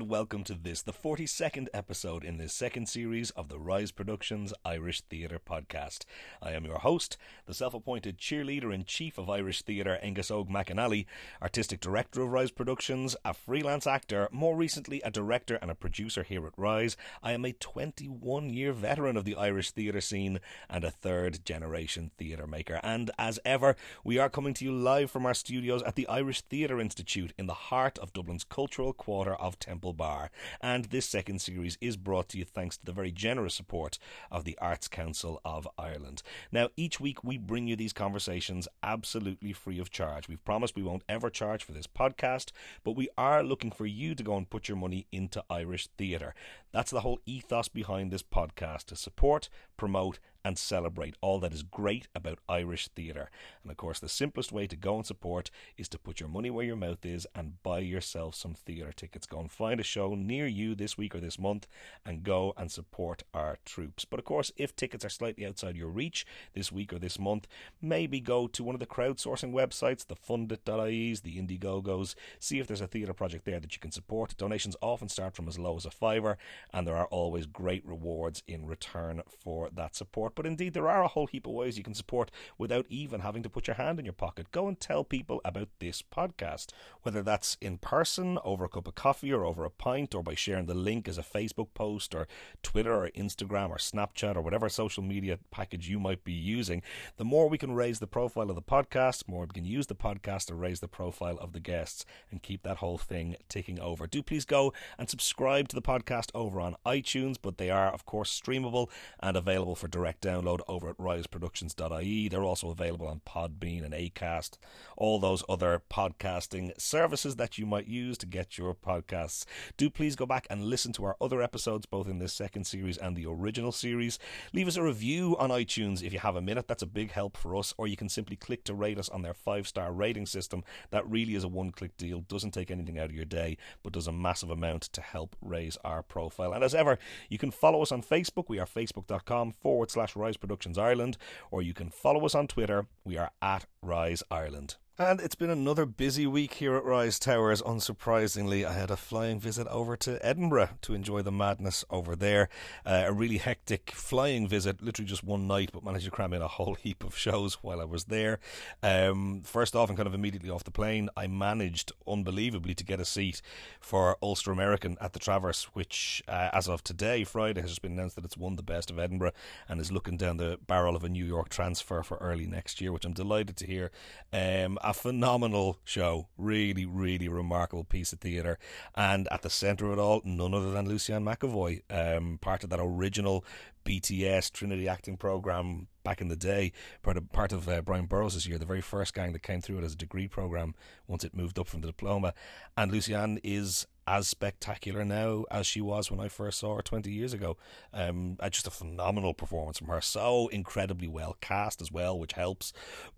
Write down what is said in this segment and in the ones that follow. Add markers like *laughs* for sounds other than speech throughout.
and welcome to this, the 42nd episode in this second series of the Rise Productions Irish Theatre podcast. I am your host, the self appointed cheerleader in chief of Irish Theatre, Angus Og McAnally, artistic director of Rise Productions, a freelance actor, more recently a director and a producer here at Rise. I am a 21 year veteran of the Irish theatre scene and a third generation theatre maker. And as ever, we are coming to you live from our studios at the Irish Theatre Institute in the heart of Dublin's cultural quarter of Temple Bar. And this second series is brought to you thanks to the very generous support of the Arts Council of Ireland. Now, each week we bring you these conversations absolutely free of charge. We've promised we won't ever charge for this podcast, but we are looking for you to go and put your money into Irish theatre. That's the whole ethos behind this podcast to support, promote, and celebrate all that is great about Irish theatre. And of course, the simplest way to go and support is to put your money where your mouth is and buy yourself some theatre tickets. Go and find a show near you this week or this month and go and support our troops. But of course, if tickets are slightly outside your reach this week or this month, maybe go to one of the crowdsourcing websites, the fundit.ie's, the Indiegogos, see if there's a theatre project there that you can support. Donations often start from as low as a fiver, and there are always great rewards in return for that support. But indeed, there are a whole heap of ways you can support without even having to put your hand in your pocket. Go and tell people about this podcast, whether that's in person, over a cup of coffee, or over a pint, or by sharing the link as a Facebook post, or Twitter, or Instagram, or Snapchat, or whatever social media package you might be using. The more we can raise the profile of the podcast, more we can use the podcast to raise the profile of the guests and keep that whole thing ticking over. Do please go and subscribe to the podcast over on iTunes, but they are, of course, streamable and available for direct download over at riseproductions.ie. They're also available on Podbean and Acast, all those other podcasting services that you might use to get your podcasts. Do please go back and listen to our other episodes, both in this second series and the original series. Leave us a review on iTunes if you have a minute. That's a big help for us. Or you can simply click to rate us on their five star rating system. That really is a one click deal, doesn't take anything out of your day, but does a massive amount to help raise our profile. And as ever, you can follow us on Facebook. We are facebook.com forward slash Rise Productions Ireland, or you can follow us on Twitter. We are at Rise Ireland. And it's been another busy week here at Rise Towers. Unsurprisingly, I had a flying visit over to Edinburgh to enjoy the madness over there. Uh, a really hectic flying visit, literally just one night, but managed to cram in a whole *laughs* heap of shows while I was there. Um, first off, and kind of immediately off the plane, I managed unbelievably to get a seat for Ulster American at the Traverse, which, uh, as of today, Friday, has just been announced that it's won the best of Edinburgh and is looking down the barrel of a New York transfer for early next year, which I'm delighted to hear. Um, a phenomenal show. Really, really remarkable piece of theatre. And at the centre of it all, none other than Lucianne McEvoy, um, part of that original BTS Trinity acting program back in the day, part of part of uh, Brian Burrows' year, the very first gang that came through it as a degree program once it moved up from the diploma. And Lucian is as spectacular now as she was when I first saw her 20 years ago. Um, just a phenomenal performance from her. So incredibly well cast as well, which helps,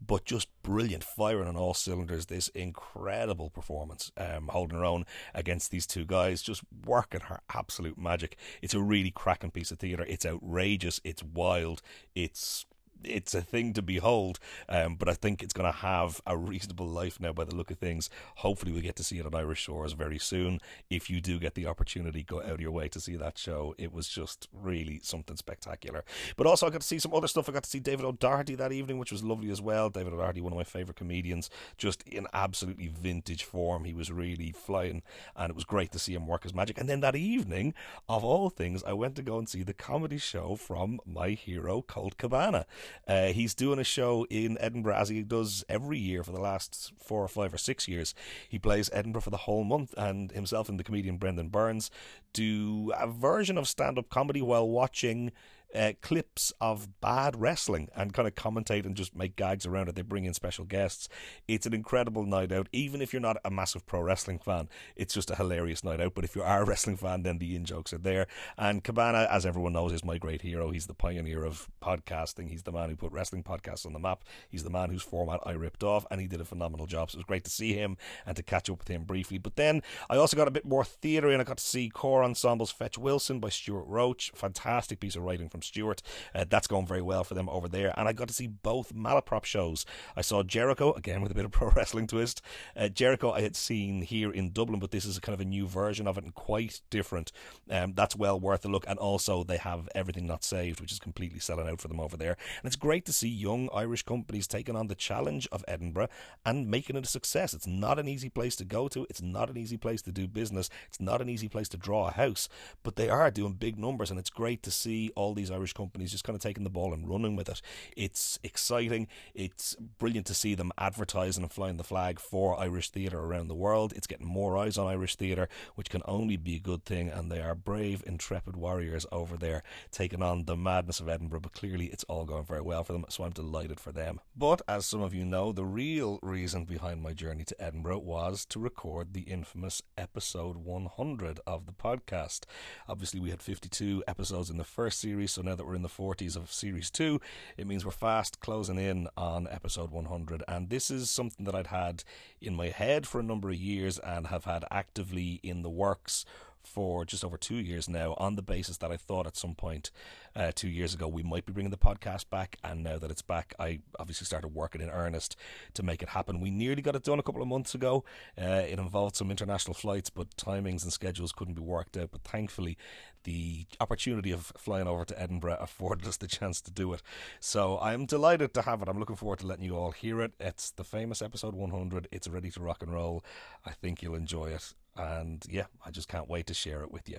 but just brilliant, firing on all cylinders. This incredible performance, um, holding her own against these two guys, just working her absolute magic. It's a really cracking piece of theatre. It's outrageous, it's wild, it's it's a thing to behold. Um, but I think it's going to have a reasonable life now by the look of things. Hopefully, we'll get to see it on Irish shores very soon. If you do get the opportunity, go out of your way to see that show. It was just really something spectacular. But also, I got to see some other stuff. I got to see David O'Doherty that evening, which was lovely as well. David O'Doherty, one of my favourite comedians, just in absolutely vintage form. He was really flying, and it was great to see him work his magic. And then that evening, of all things, I went to go and see the comedy show from my hero, Colt Cabana. Uh, he's doing a show in Edinburgh as he does every year for the last four or five or six years. He plays Edinburgh for the whole month, and himself and the comedian Brendan Burns do a version of stand up comedy while watching uh, clips of bad wrestling and kind of commentate and just make gags around it. They bring in special guests. It's an incredible night out. Even if you're not a massive pro wrestling fan, it's just a hilarious night out. But if you are a wrestling fan, then the in jokes are there. And Cabana, as everyone knows, is my great hero. He's the pioneer of podcasting. He's the man who put wrestling podcasts on the map. He's the man whose format I ripped off, and he did a phenomenal job. So it was great to see him and to catch up with him briefly. But then I also got a bit more theatre and I got to see core ensembles Fetch Wilson by Stewart Roche. Fantastic piece of writing from Stewart. Uh, that's going very well for them over there. And I got to see both malaprop shows. I saw Jericho, again with a bit of *laughs* pro wrestling twist. Uh, Jericho I had seen here in Dublin, but this is a kind of a new version of it and quite different. Um, that's well worth a look. And also, they have Everything Not Saved, which is completely selling out for them over there. And it's great to see young Irish companies taking on the challenge of Edinburgh and making it a success. It's not an easy place to go to, it's not an easy place to do business, it's not an easy place to draw a house, but they are doing big numbers. And it's great to see all these Irish companies just kind of taking the ball and running with it. It's exciting. It's brilliant to see them advertising and flying the flag for Irish theatre around the world. It's getting more eyes on Irish theatre, which can only be a good thing. And they are brave, intrepid warriors over there taking on the madness of Edinburgh. But clearly, it's all going very well for them. So I'm delighted for them. But as some of you know, the real reason behind my journey to Edinburgh was to record the infamous episode 100 of the podcast. Obviously, we had 52 episodes in the first series, so now that we're in the 40s of series 2, it means we're fast closing in on episode 100. And this is something that I'd had in my head for a number of years and have had actively in the works for just over two years now on the basis that I thought at some point uh, two years ago we might be bringing the podcast back. And now that it's back, I obviously started working in earnest to make it happen. We nearly got it done a couple of months ago. Uh, it involved some international flights, but timings and schedules couldn't be worked out. But thankfully, the opportunity of flying over to Edinburgh *laughs* afforded us the chance to do it. So I'm delighted to have it. I'm looking forward to letting you all hear it. It's the famous episode 100. It's ready to rock and roll. I think you'll enjoy it. And yeah, I just can't wait to share it with you.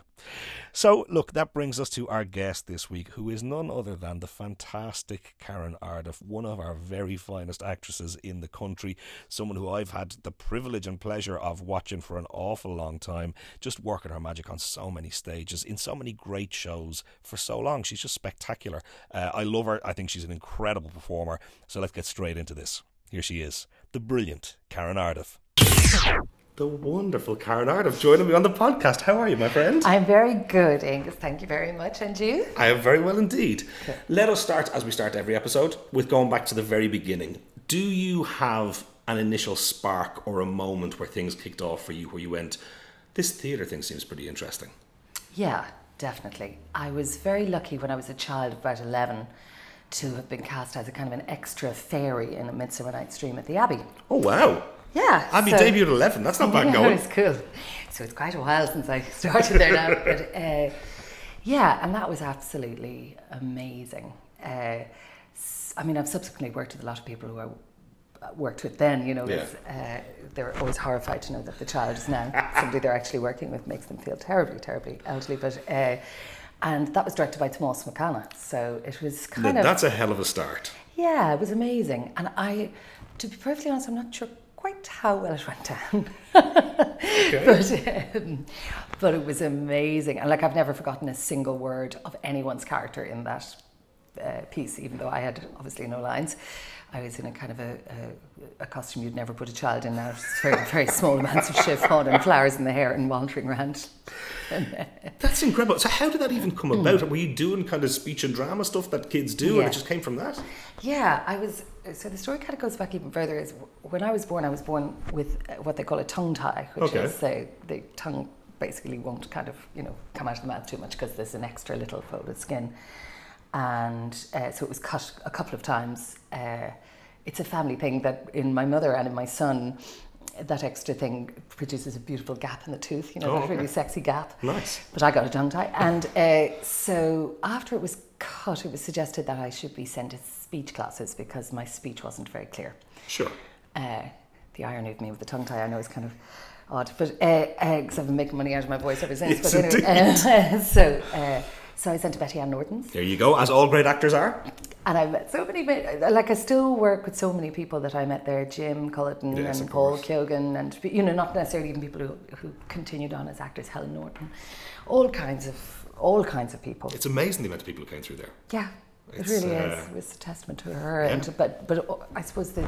So, look, that brings us to our guest this week, who is none other than the fantastic Karen Ardiff, one of our very finest actresses in the country, someone who I've had the privilege and pleasure of watching for an awful long time, just working her magic on so many stages, in so many great shows for so long. She's just spectacular. Uh, I love her. I think she's an incredible performer. So let's get straight into this. Here she is, the brilliant Karen Ardiff the wonderful Karen Ardiff joining me on the podcast. How are you, my friend? I'm very good, Angus. Thank you very much. And you? I am very well indeed. Okay. Let us start, as we start every episode, with going back to the very beginning. Do you have an initial spark or a moment where things kicked off for you, where you went, this theatre thing seems pretty interesting? Yeah, definitely. I was very lucky when I was a child, about 11, to have been cast as a kind of an extra fairy in A Midsummer Night's Dream at the Abbey. Oh, wow. Yeah. Abbey so, debuted 11. That's not bad yeah, *laughs* going. It's cool. So it's quite a while since I *laughs* started there now. but uh, yeah, and that was absolutely amazing. Uh, I mean, I've subsequently worked with a lot of people who I worked with then, you know, yeah. uh, they're always horrified to know that the child is now *laughs* somebody they're actually working with makes them feel terribly, terribly elderly. But uh, and that was directed by Tomás Mac Anna, so it was kind now, of that's a hell of a start. Yeah, it was amazing, and I, to be perfectly honest, I'm not sure quite how well it went down. okay. *laughs* but, um, but it was amazing. And like, I've never forgotten a single word of anyone's character in that uh, piece, even though I had obviously no lines. I was in a kind of a, a, a costume you'd never put a child in now. It's very, very small amounts of chiffon and flowers in the hair and wandering around. That's incredible. So how did that even come about? Mm. Were you doing kind of speech and drama stuff that kids do yeah. and it just came from that? Yeah, I was so the story kind of goes back even further. Is when I was born, I was born with what they call a tongue tie, which okay. is uh, the tongue basically won't kind of you know come out of the mouth too much because there's an extra little folded skin, and uh, so it was cut a couple of times. Uh, it's a family thing that in my mother and in my son, that extra thing produces a beautiful gap in the tooth, you know, oh, that okay. really sexy gap. Nice. But I got a tongue tie. And uh, so after it was cut, it was suggested that I should be sent to speech classes because my speech wasn't very clear. Sure. Uh, the irony of me with the tongue tie, I know is kind of odd, but because uh, I've been making money out of my voice ever since. Yes, but anyway, *laughs* so uh, so I sent to Betty Ann Norton's. There you go, as all great actors are. And I met so many, like I still work with so many people that I met there, Jim Culleton yes, and Paul Keoghan, and you know, not necessarily even people who, who continued on as actors, Helen Norton, all kinds of all kinds of people. It's amazing the amount of people who came through there. Yeah, it's, it really uh, is. It was a testament to her, yeah. and but but I suppose the.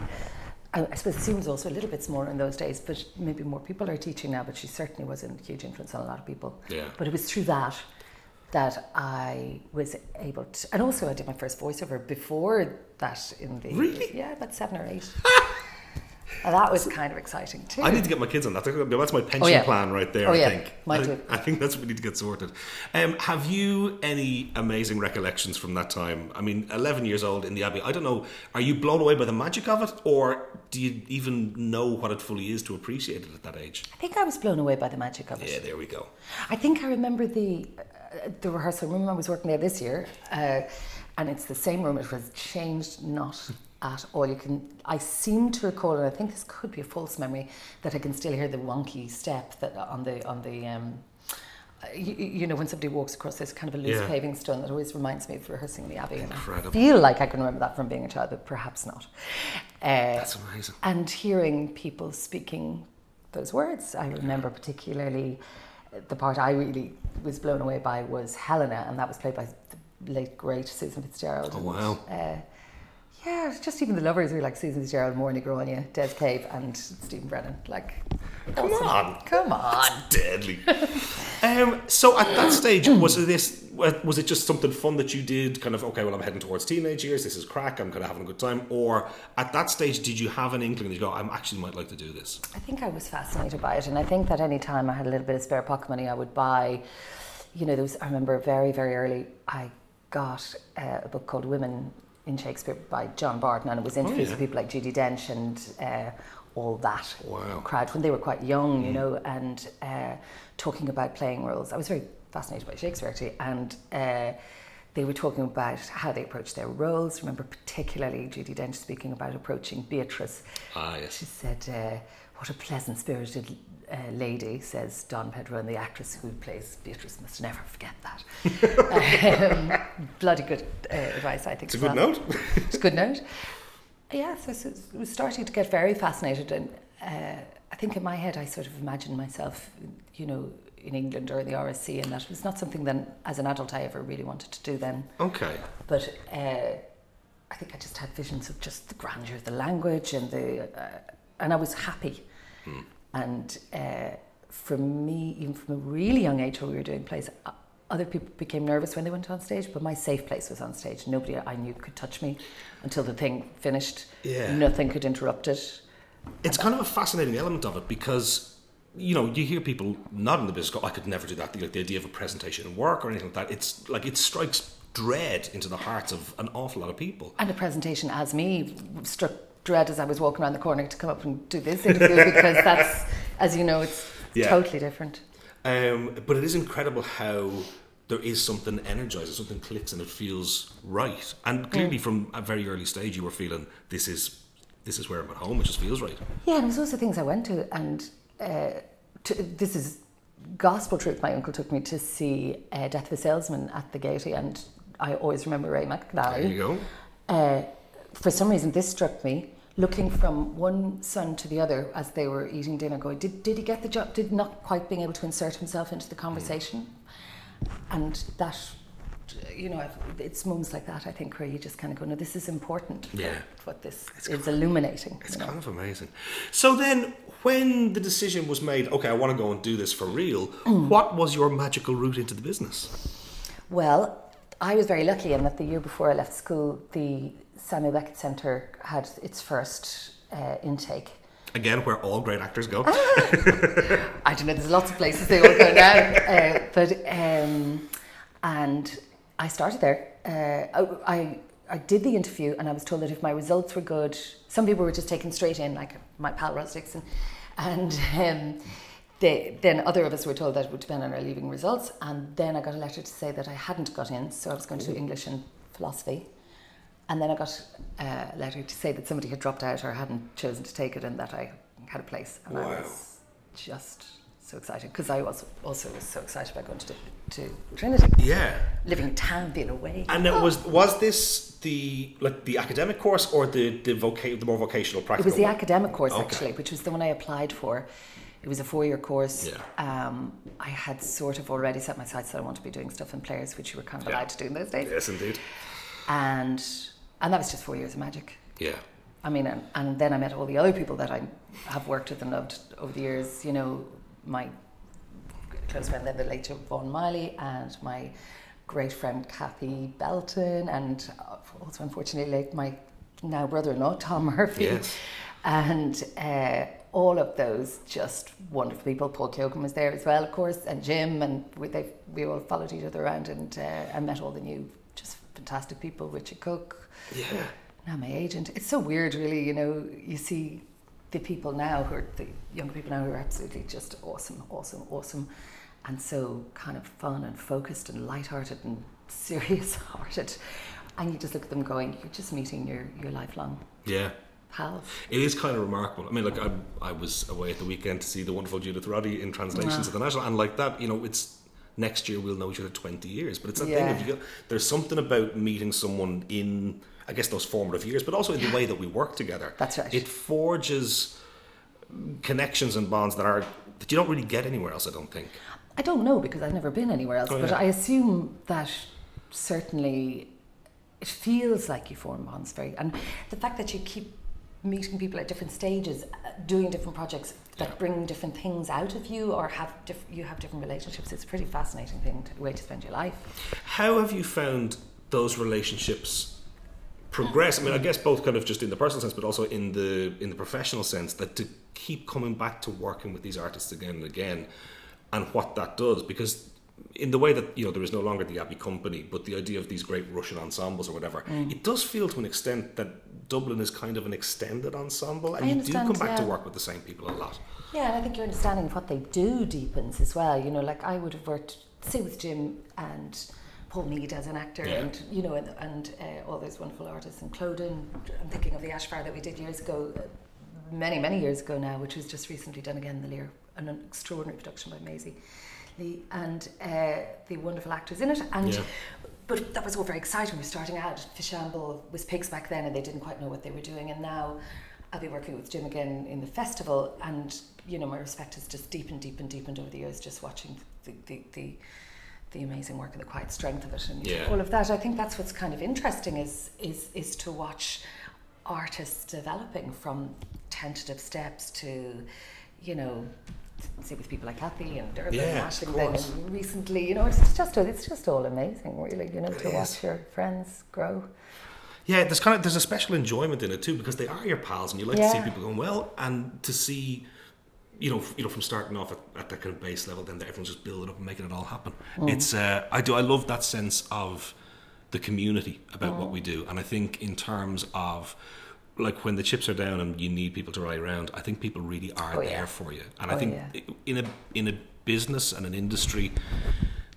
I suppose it seems also a little bit smaller in those days, but maybe more people are teaching now. But she certainly was a huge influence on a lot of people. Yeah. But it was through that that I was able to, and also I did my first voiceover before that in the really yeah about seven or eight. *laughs* And that was kind of exciting too. I need to get my kids on that. That's my pension oh, yeah. plan right there. Oh, I yeah. think. Mine I, too. I think that's what we need to get sorted. Um, have you any amazing recollections from that time? I mean, eleven years old in the Abbey. I don't know. Are you blown away by the magic of it, or do you even know what it fully is to appreciate it at that age? I think I was blown away by the magic of it. Yeah, there we go. I think I remember the the rehearsal room. I was working there this year. Uh, and it's the same room. It was changed not at all. You can. I seem to recall, and I think this could be a false memory, that I can still hear the wonky step that on the on the. Um, you, you, know, when somebody walks across this kind of a loose yeah. paving stone, that always reminds me of rehearsing the Abbey. Incredible. And I feel like I can remember that from being a child, but perhaps not. Uh, That's amazing. And hearing people speaking those words, I remember particularly the part I really was blown away by was Helena, and that was played by the late great Susan Fitzgerald. Oh wow! And, uh, yeah, just even the lovers were like Susan Fitzgerald, Ní Gráinne, Des Cave, and Stephen Brennan. Like, come awesome. on, come on, That's deadly. um, so at that stage, was it this? Was it just something fun that you did? Kind of okay. Well, I'm heading towards teenage years. This is crack. I'm kind of having a good time. Or at that stage, did you have an inkling that you go, I actually might like to do this? I think I was fascinated by it, and I think that any time I had a little bit of spare pocket money, I would buy. You know, there was. I remember very, very early. I got uh, a book called Women in Shakespeare by John Barton, and it was interviews oh, yeah. with people like Judi Dench and uh, all that wow. crowd when they were quite young, you mm. know, and uh, talking about playing roles. I was very fascinated by Shakespeare actually, and uh, they were talking about how they approached their roles. Remember, particularly Judi Dench speaking about approaching Beatrice. Ah, yes. She said, uh, "What a pleasant spirited uh, lady, says Don Pedro, the actress who plays Beatrice, must never forget that. *laughs* um, bloody good uh, advice, I think. It's a good well. note. it's a good note. Yeah, so, so I was starting to get very fascinated, and uh, I think in my head I sort of imagined myself, you know, in England or in the RSC, and that was not something that, as an adult, I ever really wanted to do then. Okay. But uh, I think I just had visions of just the grandeur of the language and the, uh, and I was happy. Hmm. And uh, for me, even from a really young age when we were doing plays, uh, other people became nervous when they went on stage, but my safe place was on stage. Nobody I knew could touch me until the thing finished. Yeah. Nothing could interrupt it. It's kind of a fascinating element of it because you know, you hear people not in the business go, I could never do that. Like the idea of a presentation in work or anything like that. It's like it strikes dread into the hearts of an awful lot of people. And a presentation as me struck dread as I was walking around the corner to come up and do this interview because that's, as you know, it's yeah. totally different. Um, but it is incredible how there is something energizing, something clicks, and it feels right. And clearly, mm. from a very early stage, you were feeling this is this is where I'm at home. It just feels right. Yeah, and there's also things I went to, and uh, to, this is gospel truth. My uncle took me to see uh, Death of a Salesman at the Gaiety, and I always remember Ray McAnally. There you go. Uh, for some reason, this struck me looking from one son to the other as they were eating dinner, going, did, did he get the job? Did not quite being able to insert himself into the conversation. And that, you know, it's moments like that, I think, where you just kind of go, no, this is important. Yeah. What this it's is illuminating. It's kind know? of amazing. So then, when the decision was made, okay, I want to go and do this for real, mm. what was your magical route into the business? Well, I was very lucky in that the year before I left school, the Samuel Beckett Centre had its first uh, intake. Again, where all great actors go. *laughs* I don't know. There's lots of places they all go now, *laughs* uh, but um, and I started there. Uh, I I did the interview, and I was told that if my results were good, some people were just taken straight in, like my pal Ross Dixon, and. Um, they, then other of us were told that it would depend on our leaving results, and then I got a letter to say that I hadn't got in, so I was going to do English and philosophy. And then I got a letter to say that somebody had dropped out or hadn't chosen to take it and that I had a place. And wow. I was just so excited because I was also was so excited about going to, to Trinity. Yeah. Living in town, being away. And oh. it was was this the like the academic course or the the, voca- the more vocational practical? It was the one? academic course okay. actually, which was the one I applied for. It was a four-year course. Yeah. Um, I had sort of already set my sights that I want to be doing stuff in players, which you were kind of yeah. allowed to do in those days. Yes, indeed. And and that was just four years of magic. Yeah. I mean, and, and then I met all the other people that I have worked with and loved over the years. You know, my close friend then, the late Vaughan Miley, and my great friend Cathy Belton, and also unfortunately, late my now brother-in-law Tom *laughs* Murphy. Yes. and uh, all of those just wonderful people. Paul Keoghan was there as well, of course, and Jim, and we, they, we all followed each other around and, uh, and met all the new, just fantastic people. Richard Cook, yeah. now my agent. It's so weird, really. You know, you see the people now who are the younger people now who are absolutely just awesome, awesome, awesome, and so kind of fun and focused and light-hearted and *laughs* serious-hearted. And you just look at them going, you're just meeting your, your lifelong yeah pals. It is kind of remarkable. I mean, like I, I was away at the weekend to see the wonderful Judith Roddy in translations yeah. of the National, and like that, you know, it's next year we'll know each other twenty years. But it's that yeah. thing of you. Go, there's something about meeting someone in, I guess, those formative years, but also in the way that we work together. That's right. It forges connections and bonds that are that you don't really get anywhere else. I don't think. I don't know because I've never been anywhere else, oh, but I assume that certainly it feels like you form bonds very, and the fact that you keep meeting people at different stages, uh, doing different projects that yeah. bring different things out of you, or have diff- you have different relationships. It's a pretty fascinating thing, to, way to spend your life. How have you found those relationships progress? I mean, I guess both kind of just in the personal sense, but also in the in the professional sense. That to keep coming back to working with these artists again and again, and what that does, because in the way that you know there is no longer the Abbey Company, but the idea of these great Russian ensembles or whatever, mm. it does feel to an extent that Dublin is kind of an extended ensemble, and you do come back yeah. to work with the same people a lot. Yeah, and I think your understanding of what they do deepens as well. You know, like I would have worked, say, with Jim and Paul Meade as an actor, yeah. and you know, and, and uh, all those wonderful artists, and. I'm thinking of the Ash Fire that we did years ago, uh, many many years ago now, which was just recently done again in the Lir, an extraordinary production by Maisie Lee, and uh, the wonderful actors in it. And yeah. but that was all very exciting. We were starting out. Fishamble was Pigsback then, and they didn't quite know what they were doing. And now I'll be working with Jim again in the festival, and you know my respect has just deepened, deepened, deepened over the years. Just watching the the, the the amazing work and the quiet strength of it and yeah. all of that. I think that's what's kind of interesting is is is to watch artists developing from tentative steps to, you know, say with people like Cathy and Dervin yeah, and then and recently, you know, it's just it's just all amazing, really, you know, it to is. watch your friends grow. Yeah, there's kind of there's a special enjoyment in it too because they are your pals and you like yeah. to see people going well and to see you know, you know, from starting off at, at that kind of base level, then everyone's just building up and making it all happen. Mm. It's uh, I do I love that sense of the community about mm. what we do, and I think in terms of like when the chips are down and you need people to rally around, I think people really are oh, there yeah. for you. And oh, I think yeah. in a in a business and an industry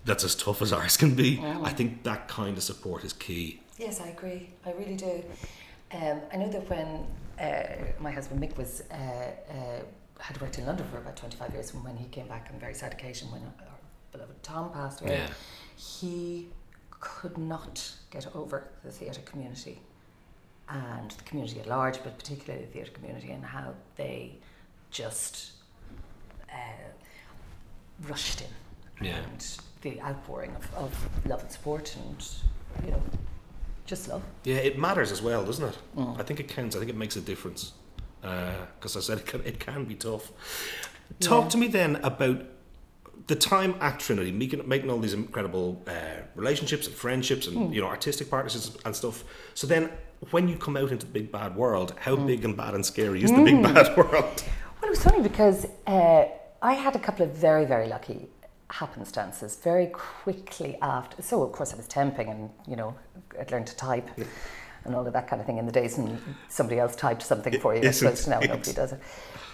that's as tough as ours can be, mm. I think that kind of support is key. Yes, I agree. I really do. Um, I know that when uh, my husband Mick was uh, uh, had worked in London for about twenty five years, and when he came back on a very sad occasion when our beloved Tom passed away, yeah. he could not get over the theatre community and the community at large, but particularly the theatre community, and how they just uh, rushed in. Yeah. And the outpouring of, of love and support and, you know, just love. Yeah, it matters as well, doesn't it? Mm. I think it counts. I think it makes a difference. Because uh, I said it can, it can be tough. Talk yeah. to me then about the time at Trinity, making, making all these incredible uh, relationships and friendships and mm. you know artistic partnerships and stuff. So then, when you come out into the big bad world, how mm. big and bad and scary is mm. the big hmm. bad world? Well, it was funny because uh, I had a couple of very very lucky happenstances very quickly after. So of course I was temping and you know I'd learned to type. And all of that kind of thing in the days, and somebody else typed something for you. I suppose now nobody does it.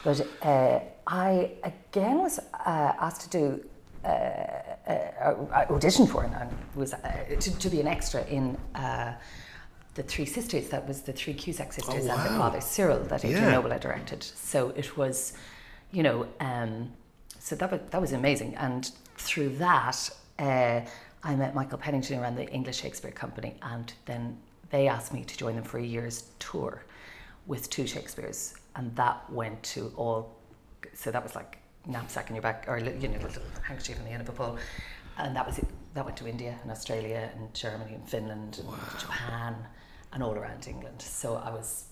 But uh, I again was uh, asked to do uh, uh audition for and was uh, to, to, be an extra in uh, the Three Sisters. That was the three Cusack sisters oh, wow. and the father Cyril that Adrian yeah. Noble had directed. So it was, you know, um, so that was that was amazing. And through that, I met Michael Pennington around the English Shakespeare Company, and then they asked me to join them for a year's tour with two Shakespeares and that went to all. So that was like knapsack in your back, or you know, little handkerchief on the end of a pole, and that was it. That went to India and Australia and Germany and Finland and wow. Japan and all around England. So I was,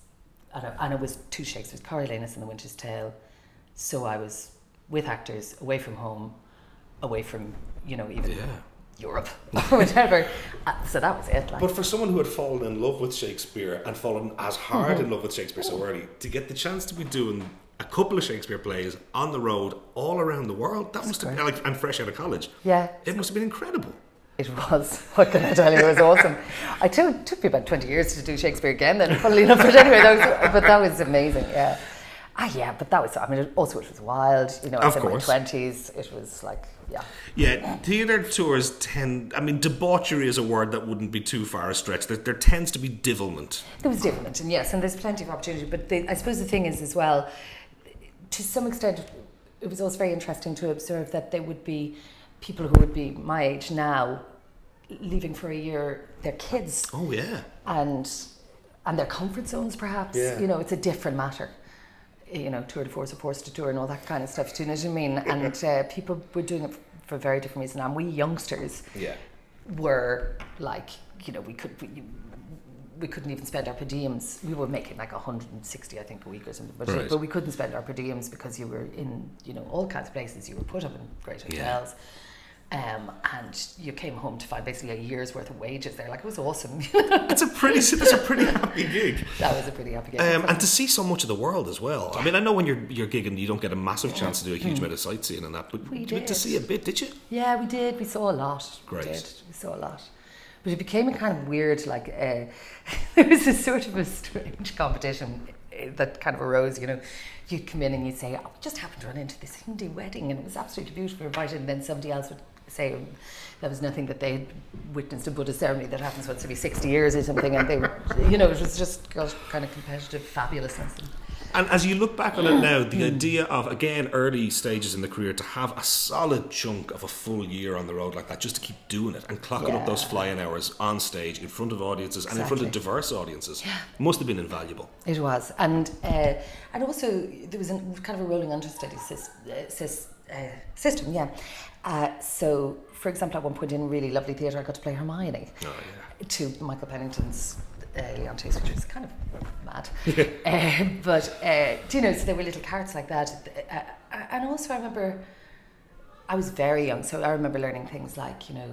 and, I, and it was two Shakespeare's, Coriolanus and The Winter's Tale. So I was with actors, away from home, away from you know even yeah. Europe or *laughs* whatever. Uh, so that was it. Like. But for someone who had fallen in love with Shakespeare and fallen as hard Mm-hmm. in love with Shakespeare so early, to get the chance to be doing a couple of Shakespeare plays on the road all around the world, that must have been like, and fresh out of college. Yeah. It must have been incredible. It was. *laughs* What can I tell you? It was awesome. I took it took me about twenty years to do Shakespeare again. Then, funnily enough, but anyway, that was, but that was amazing. Yeah. Ah, yeah, but that was. I mean, it, also it was wild. You know, I was Of in my twenties. It was like, yeah. Yeah, theatre tours tend. I mean, debauchery is a word that wouldn't be too far a stretch. There, there tends to be divilment. There was different, and yes, and there's plenty of opportunity. But the, I suppose the thing is as well, to some extent, it was also very interesting to observe that there would be people who would be my age now, leaving for a year, their kids Oh yeah. and and their comfort zones perhaps Yeah. you know it's a different matter you know tour de force or force to tour and all that kind of stuff do you know what I mean *coughs* and uh, people were doing it for very different reasons and we youngsters Yeah. were like you know we could we, we couldn't even spend our per diems. We were making like 160, I think, a week or something. But, Right. but we couldn't spend our per diems because you were in, you know, all kinds of places. You were put up in great Yeah. Um, and you came home to find basically a year's worth of wages there. Like, it was awesome. It's a pretty. It's a pretty happy gig. *laughs* that was a pretty happy game. Um, and to see so much of the world as well. I mean, I know when you're you're gigging, you don't get a massive chance to do a huge amount of sightseeing and that, but We you get to did. see a bit, did you? Yeah, we did. We saw a lot. Great. We did. We saw a lot. But it became a kind of weird, like, uh, *laughs* there was a sort of a strange competition uh, that kind of arose, you know. You'd come in and you'd say, oh, we just happened to run into this Hindi wedding and it was absolutely beautiful, invited. And then somebody else would say that was nothing that they had witnessed a Buddhist ceremony that happens once every 60 years or something. And they were, you know, it was just kind of competitive fabulousness. And as you look back on it now, Hmm. the idea of again early stages in the career to have a solid chunk of a full year on the road like that, just to keep doing it and clocking up those flying hours on stage in front of audiences and in front of diverse audiences, must have been invaluable. It was, and uh, and also there was a kind of a rolling understudy sys, uh, uh, system, yeah. Uh, so, for example, at one point in really lovely theatre, I got to play Hermione Oh yeah. to Michael Pennington's uh, Leontes, which was kind of mad. *laughs* uh, but uh, do you know? So there were little carts like that, uh, uh, and also I remember I was very young, so I remember learning things like you know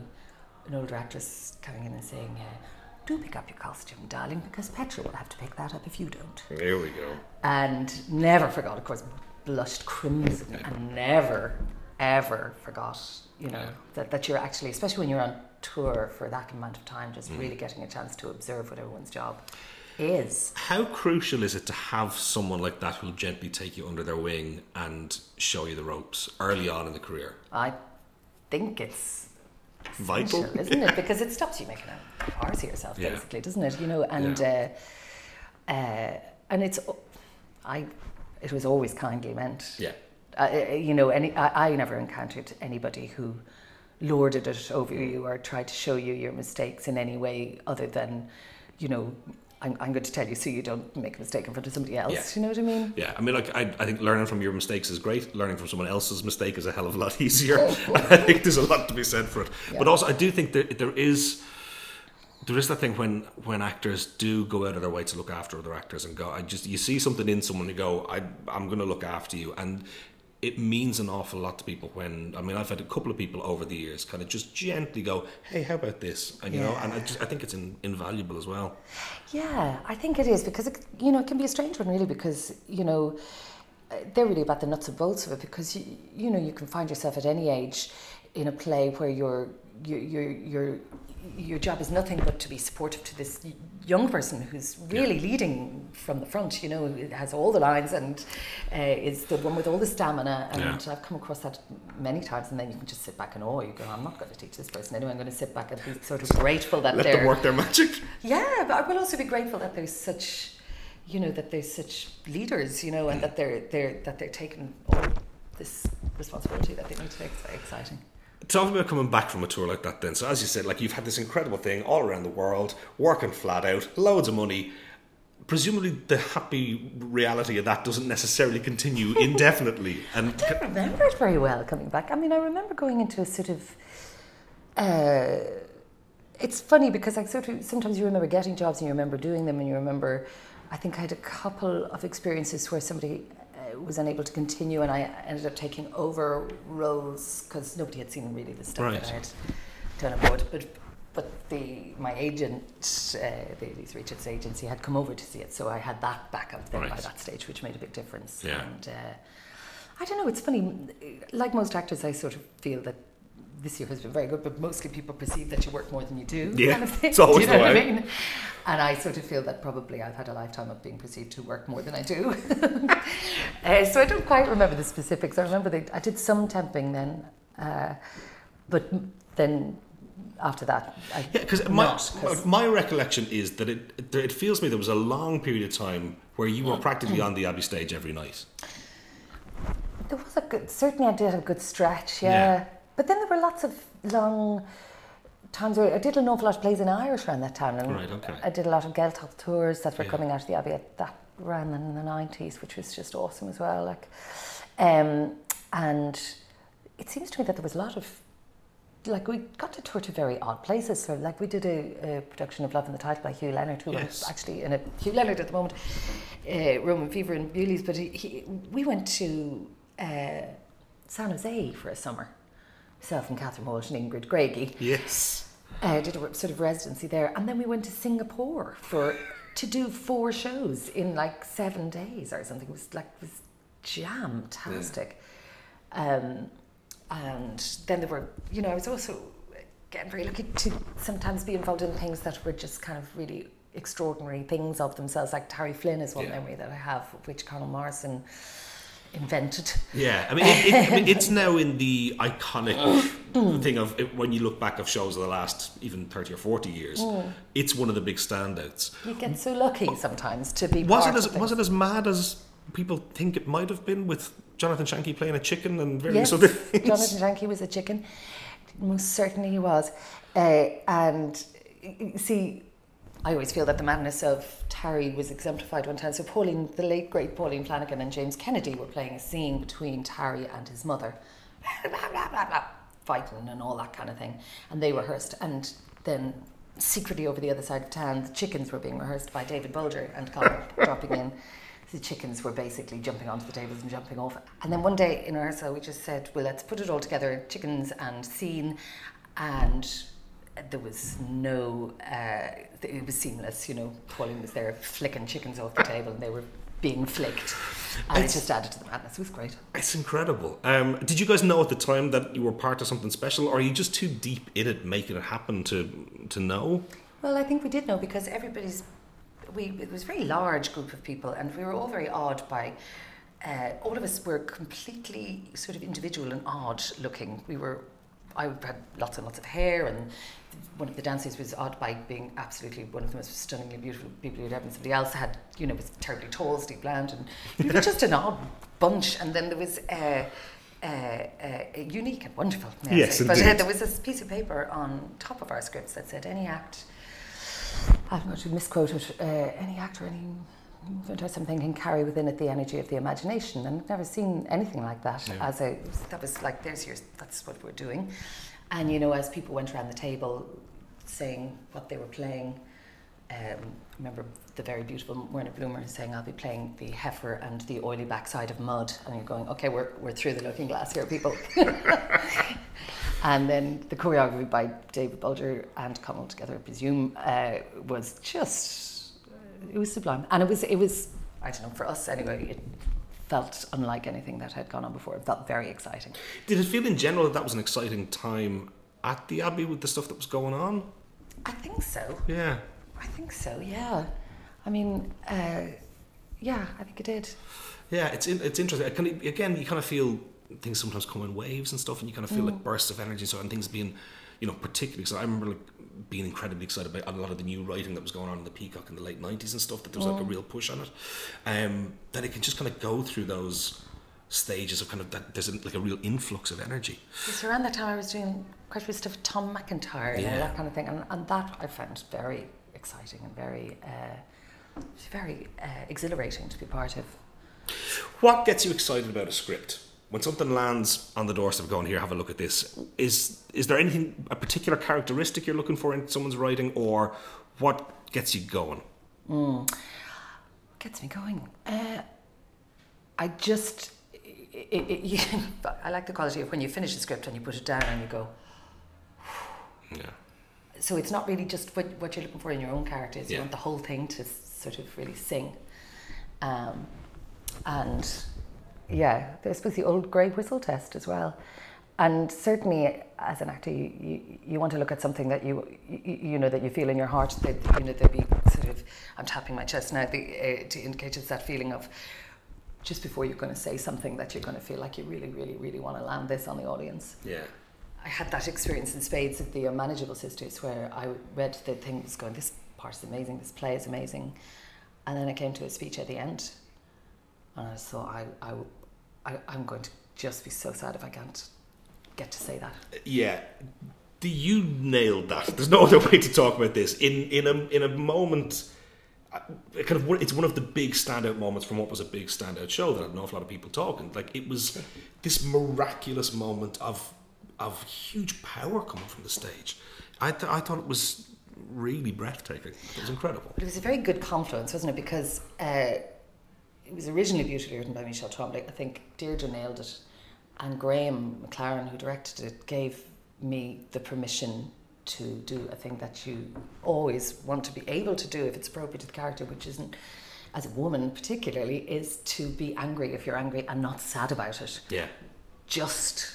an older actress coming in and saying. Uh, do pick up your costume, darling, because Petra will have to pick that up if you don't There we go. and never forgot, of course, blushed crimson and never, ever forgot, you know, Yeah. that, that you're actually, especially when you're on tour for that amount of time, just really getting a chance to observe what everyone's job is. How crucial is it to have someone like that who'll gently take you under their wing and show you the ropes early on in the career? I think it's Vital. isn't it? Because it stops you making a farce of yourself, Yeah. basically, doesn't it? You know, and uh, uh, and it's, I, it was always kindly meant. Yeah. Uh, you know, any I, I never encountered anybody who lorded it over you or tried to show you your mistakes in any way other than, you know, I'm, I'm going to tell you so you don't make a mistake in front of somebody else. Yeah. You know what I mean? Yeah, I mean, like, I, I think learning from your mistakes is great. Learning from someone else's mistake is a hell of a lot *laughs* easier. *laughs* I think there's a lot to be said for it. But also, I do think that there is there is that thing when when actors do go out of their way to look after other actors and go, I just you see something in someone and go, I I'm going to look after you, and it means an awful lot to people when I mean I've had a couple of people over the years kind of just gently go, hey, how about this, and you know, and I just I think it's in, invaluable as well. Yeah, I think it is because it, you know it can be a strange one really because you know they're really about the nuts and bolts of it because you, you know you can find yourself at any age in a play where you're you're your your your job is nothing but to be supportive to this young person who's really leading from the front. You know, has all the lines and uh, is the one with all the stamina. And Yeah. I've come across that many times. And then you can just sit back and awe. You go, I'm not going to teach this person anyway. I'm going to sit back and be sort of grateful that Let they're them work their magic. yeah, but I will also be grateful that there's such, you know, that there's such leaders, you know, and that they're they're that they're taking all this responsibility that they need to take. It's very exciting. Talk about coming back from a tour like that then. So as you said, like you've had this incredible thing all around the world, working flat out, loads of money. Presumably the happy reality of that doesn't necessarily continue *laughs* indefinitely. And I don't remember it very well coming back. I mean, I remember going into a sort of. Uh, it's funny because I sort of sometimes you remember getting jobs and you remember doing them and you remember. I think I had a couple of experiences where somebody was unable to continue and I ended up taking over roles because nobody had seen really the stuff Right. that I had done bored. But but the my agent, uh, the Lisa Richards agency, had come over to see it, so I had that backup there right. by that stage, which made a big difference. Yeah. And uh, I don't know. It's funny. Like most actors, I sort of feel that this year has been very good, but mostly people perceive that you work more than you do. Yeah, kind of thing. *laughs* it's always do you know the what. I mean? And I sort of feel that probably I've had a lifetime of being perceived to work more than I do. *laughs* uh, so I don't quite remember the specifics. I remember that I did some temping then, uh, but then after that, I Yeah, because my, my recollection is that it it feels to me there was a long period of time where you were practically on the Abbey stage every night. There was a good, certainly I did a good stretch, yeah. Yeah. But then there were lots of long times where I did an awful lot of plays in Irish around that time. And Right, okay. I did a lot of Geltop tours that were Yeah. coming out of the Abbey at that ran in the 90s, which was just awesome as well. Like, um, and it seems to me that there was a lot of like we got to tour to very odd places. So like we did a, a production of Love in the Title by Hugh Leonard, who Yes. was actually in a Hugh Leonard at the moment, uh, Roman Fever and Bewley's. But he, he, we went to uh, San Jose for a summer. Myself and Catherine Walsh and Ingrid Craigie Yes. uh, did a sort of residency there, and then we went to Singapore for to do four shows in like seven days or something. It was like it was jam tastic. Um, and then there were, you know, I was also getting very lucky to sometimes be involved in things that were just kind of really extraordinary things of themselves. Like Tarry Flynn is one Yeah. memory that I have, which Conall Morrison invented. Yeah, I mean, it, it, I mean, it's now in the iconic *coughs* thing of it, when you look back of shows of the last even thirty or forty years. It's one of the big standouts. You get so lucky sometimes to be. Was part it as was it as mad as people think it might have been with Jonathan Shanky playing a chicken and various Yes, other things? Jonathan Shanky was a chicken. Most certainly he was. Uh, and see, I always feel that the madness of Tarry was exemplified one time. So Pauline, the late great Pauline Flanagan and James Kennedy were playing a scene between Tarry and his mother, blah, *laughs* blah, blah, blah, fighting and all that kind of thing. And they rehearsed. And then secretly over the other side of town, the chickens were being rehearsed by David Bolger and Colin *laughs* dropping in. The chickens were basically jumping onto the tables and jumping off. And then one day in rehearsal, we just said, well, let's put it all together chickens and scene. And there was no, uh, it was seamless, you know. Pauline was there flicking chickens off the table and they were being flicked. And it just added to the madness. It was great. It's incredible. Um, did you guys know at the time that you were part of something special, or are you just too deep in it making it happen to to know? Well, I think we did know because everybody's. We it was a very large group of people, and we were all very awed by. Uh, all of us were completely sort of individual and odd looking. We were. I had lots and lots of hair, and one of the dancers was odd by being absolutely one of the most stunningly beautiful people you'd ever. And somebody else had, you know, was terribly tall, Steve Bland, and we were just an odd bunch. And then there was. Uh, uh, uh, unique and wonderful. Yes. But uh, there was this piece of paper on top of our scripts that said any act I'm going to misquote it. Uh, any actor, any movement or something can carry within it the energy of the imagination, and I've never seen anything like that. As a that was like, there's your, that's what we're doing, and you know, as people went around the table, saying what they were playing. Um, I remember the very beautiful Werner Bloomer saying, "I'll be playing the heifer and the oily backside of mud," and you're going, "Okay, we're we're through the looking glass here, people." *laughs* And then the choreography by David Bolger and Conall together, I presume, uh, was just it was sublime, and it was it was I don't know for us anyway. It felt unlike anything that had gone on before. It felt very exciting. Did it feel in general that that was an exciting time at the Abbey with the stuff that was going on? I think so. Yeah. I think so. Yeah. I mean, uh, yeah, I think it did. Yeah, it's in, it's interesting. Kind again, you kind of feel things sometimes come in waves and stuff, and you kind of feel like bursts of energy. So and things being, you know, particularly. So I remember like being incredibly excited about a lot of the new writing that was going on in the Peacock in the late nineties and stuff. That there was like a real push on it. Um, that it can just kind of go through those stages of kind of that. There's a, like a real influx of energy. It's around that time I was doing quite a bit of stuff with Tom MacIntyre and Yeah. that kind of thing, and, and that I found very exciting and very, uh, very uh, exhilarating to be part of. What gets you excited about a script? When something lands on the doorstep, going here, have a look at this. Is is there anything a particular characteristic you're looking for in someone's writing, or what gets you going? gets me going. Uh, I just, it, it, *laughs* I like the quality of when you finish a script and you put it down and you go, *sighs* Yeah. So it's not really just what, what you're looking for in your own characters. Yeah. You want the whole thing to sort of really sing. Um, and yeah, I suppose the old grey whistle test as well. And certainly, as an actor, you, you, you want to look at something that you, you you know that you feel in your heart that you know there'd be sort of I'm tapping my chest now the, uh, to indicate it's that feeling of just before you're going to say something that you're going to feel like you really really really want to land this on the audience. Yeah. I had that experience in spades at the Unmanageable Sisters where I read the thing was going this part is amazing this play is amazing and then I came to a speech at the end and I thought I, I, I, I'm going to just be so sad if I can't get to say that. Yeah. Do you nailed that? There's no other *laughs* way to talk about this. In in a in a moment, uh, kind of it's one of the big standout moments from what was a big standout show that had an awful lot of people talking. Like it was this miraculous moment of of huge power coming from the stage. I th- I thought it was really breathtaking. It was incredible. But it was a very good confluence, wasn't it? Because uh, it was originally beautifully written by Michel Tremblay. I think Deirdre nailed it, and Graham McLaren, who directed it, gave me the permission to do a thing that you always want to be able to do if it's appropriate to the character, which isn't, as a woman particularly, is to be angry if you're angry and not sad about it. Yeah. Just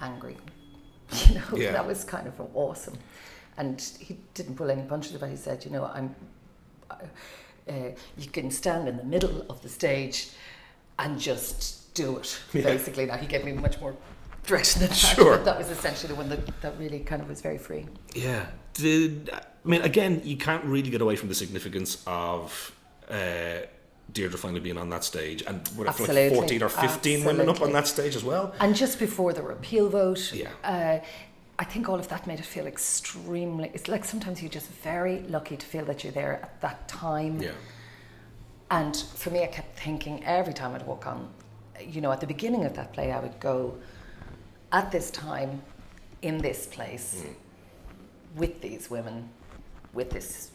angry. *laughs* You know, Yeah. that was kind of awesome. And he didn't pull any punches, but he said, you know, I'm. Uh, you can stand in the middle of the stage and just do it. *laughs* Yeah. Basically, now he gave me much more threat than that. Sure. But that was essentially the one that, that really kind of was very free. Yeah. Did I mean again? You can't really get away from the significance of uh, Deirdre finally being on that stage, and what like fourteen or fifteen women up on that stage as well. And just before the repeal vote, Yeah. uh, I think all of that made it feel extremely. It's like sometimes you're just very lucky to feel that you're there at that time. Yeah. And for me, I kept thinking every time I'd walk on, you know, at the beginning of that play, I would go, at this time, in this place, Mm. with these women, with this